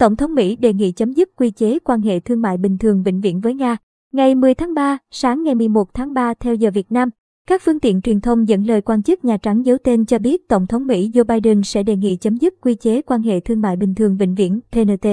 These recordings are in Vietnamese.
Tổng thống Mỹ đề nghị chấm dứt quy chế quan hệ thương mại bình thường vĩnh viễn với Nga. Ngày 10 tháng 3, sáng ngày 11 tháng 3 theo giờ Việt Nam, các phương tiện truyền thông dẫn lời quan chức Nhà Trắng giấu tên cho biết Tổng thống Mỹ Joe Biden sẽ đề nghị chấm dứt quy chế quan hệ thương mại bình thường vĩnh viễn PNT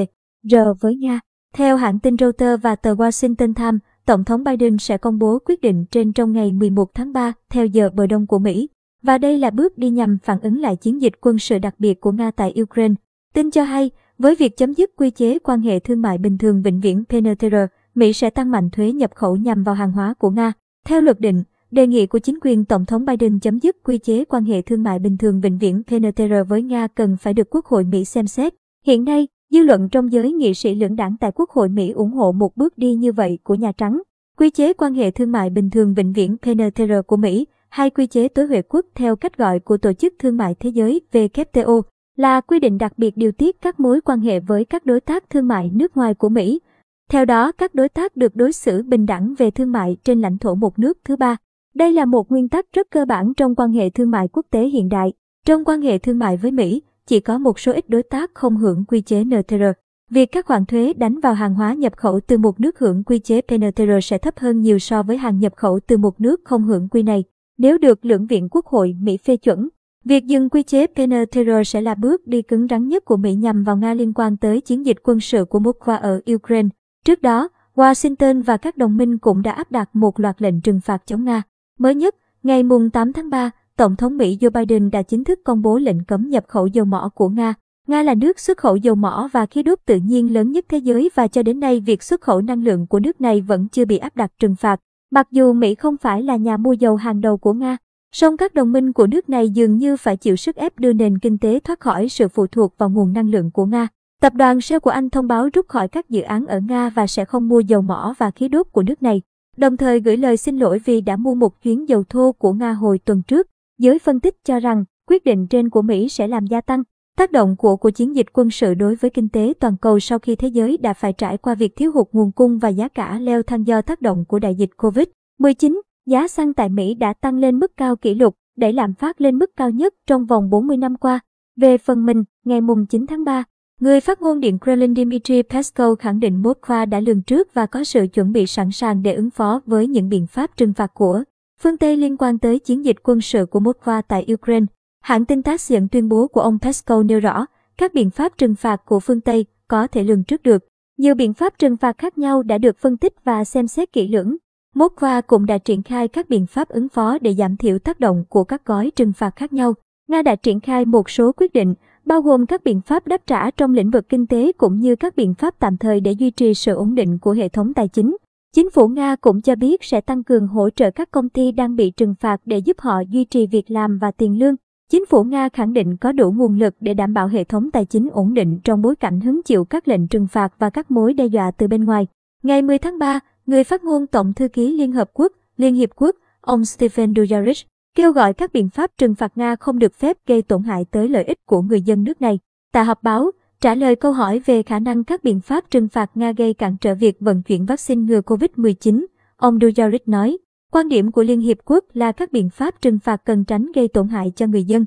R với Nga. Theo hãng tin Reuters và tờ Washington Times, Tổng thống Biden sẽ công bố quyết định trên trong ngày 11 tháng 3 theo giờ bờ đông của Mỹ. Và đây là bước đi nhằm phản ứng lại chiến dịch quân sự đặc biệt của Nga tại Ukraine. Tin cho hay, với việc chấm dứt quy chế quan hệ thương mại bình thường vĩnh viễn PNTR, Mỹ sẽ tăng mạnh thuế nhập khẩu nhằm vào hàng hóa của Nga. Theo luật định, đề nghị của chính quyền Tổng thống Biden chấm dứt quy chế quan hệ thương mại bình thường vĩnh viễn PNTR với Nga cần phải được Quốc hội Mỹ xem xét. Hiện nay, dư luận trong giới nghị sĩ lưỡng đảng tại Quốc hội Mỹ ủng hộ một bước đi như vậy của Nhà Trắng. Quy chế quan hệ thương mại bình thường vĩnh viễn PNTR của Mỹ, hay quy chế tối huệ quốc theo cách gọi của Tổ chức Thương mại Thế giới WTO, là quy định đặc biệt điều tiết các mối quan hệ với các đối tác thương mại nước ngoài của Mỹ. Theo đó, các đối tác được đối xử bình đẳng về thương mại trên lãnh thổ một nước thứ ba. Đây là một nguyên tắc rất cơ bản trong quan hệ thương mại quốc tế hiện đại. Trong quan hệ thương mại với Mỹ, chỉ có một số ít đối tác không hưởng quy chế NTR. Việc các khoản thuế đánh vào hàng hóa nhập khẩu từ một nước hưởng quy chế PNTR sẽ thấp hơn nhiều so với hàng nhập khẩu từ một nước không hưởng quy này. Nếu được lưỡng viện quốc hội Mỹ phê chuẩn, việc dừng quy chế PNTR sẽ là bước đi cứng rắn nhất của Mỹ nhằm vào Nga liên quan tới chiến dịch quân sự của Moscow ở Ukraine. Trước đó, Washington và các đồng minh cũng đã áp đặt một loạt lệnh trừng phạt chống Nga. Mới nhất, ngày 8 tháng 3, Tổng thống Mỹ Joe Biden đã chính thức công bố lệnh cấm nhập khẩu dầu mỏ của Nga. Nga là nước xuất khẩu dầu mỏ và khí đốt tự nhiên lớn nhất thế giới và cho đến nay việc xuất khẩu năng lượng của nước này vẫn chưa bị áp đặt trừng phạt. Mặc dù Mỹ không phải là nhà mua dầu hàng đầu của Nga, song các đồng minh của nước này dường như phải chịu sức ép đưa nền kinh tế thoát khỏi sự phụ thuộc vào nguồn năng lượng của Nga. Tập đoàn Shell của Anh thông báo rút khỏi các dự án ở Nga và sẽ không mua dầu mỏ và khí đốt của nước này, đồng thời gửi lời xin lỗi vì đã mua một chuyến dầu thô của Nga hồi tuần trước. Giới phân tích cho rằng quyết định trên của Mỹ sẽ làm gia tăng tác động của của chiến dịch quân sự đối với kinh tế toàn cầu sau khi thế giới đã phải trải qua việc thiếu hụt nguồn cung và giá cả leo thang do tác động của đại dịch Covid-19. Giá xăng tại Mỹ đã tăng lên mức cao kỷ lục, đẩy lạm phát lên mức cao nhất trong vòng 40 năm qua. Về phần mình, ngày 9 tháng 3, người phát ngôn Điện Kremlin Dmitry Peskov khẳng định Moskva đã lường trước và có sự chuẩn bị sẵn sàng để ứng phó với những biện pháp trừng phạt của phương Tây liên quan tới chiến dịch quân sự của Moskva tại Ukraine. Hãng tin tác dẫn tuyên bố của ông Peskov nêu rõ, các biện pháp trừng phạt của phương Tây có thể lường trước được. Nhiều biện pháp trừng phạt khác nhau đã được phân tích và xem xét kỹ lưỡng. Moscow cũng đã triển khai các biện pháp ứng phó để giảm thiểu tác động của các gói trừng phạt khác nhau. Nga đã triển khai một số quyết định, bao gồm các biện pháp đáp trả trong lĩnh vực kinh tế cũng như các biện pháp tạm thời để duy trì sự ổn định của hệ thống tài chính. Chính phủ Nga cũng cho biết sẽ tăng cường hỗ trợ các công ty đang bị trừng phạt để giúp họ duy trì việc làm và tiền lương. Chính phủ Nga khẳng định có đủ nguồn lực để đảm bảo hệ thống tài chính ổn định trong bối cảnh hứng chịu các lệnh trừng phạt và các mối đe dọa từ bên ngoài. Ngày 10 tháng 3, người phát ngôn Tổng thư ký Liên Hợp Quốc, Liên Hiệp Quốc, ông Stephen Dujarric, kêu gọi các biện pháp trừng phạt Nga không được phép gây tổn hại tới lợi ích của người dân nước này. Tại họp báo, trả lời câu hỏi về khả năng các biện pháp trừng phạt Nga gây cản trở việc vận chuyển vaccine ngừa COVID-19, ông Dujarric nói, quan điểm của Liên Hiệp Quốc là các biện pháp trừng phạt cần tránh gây tổn hại cho người dân.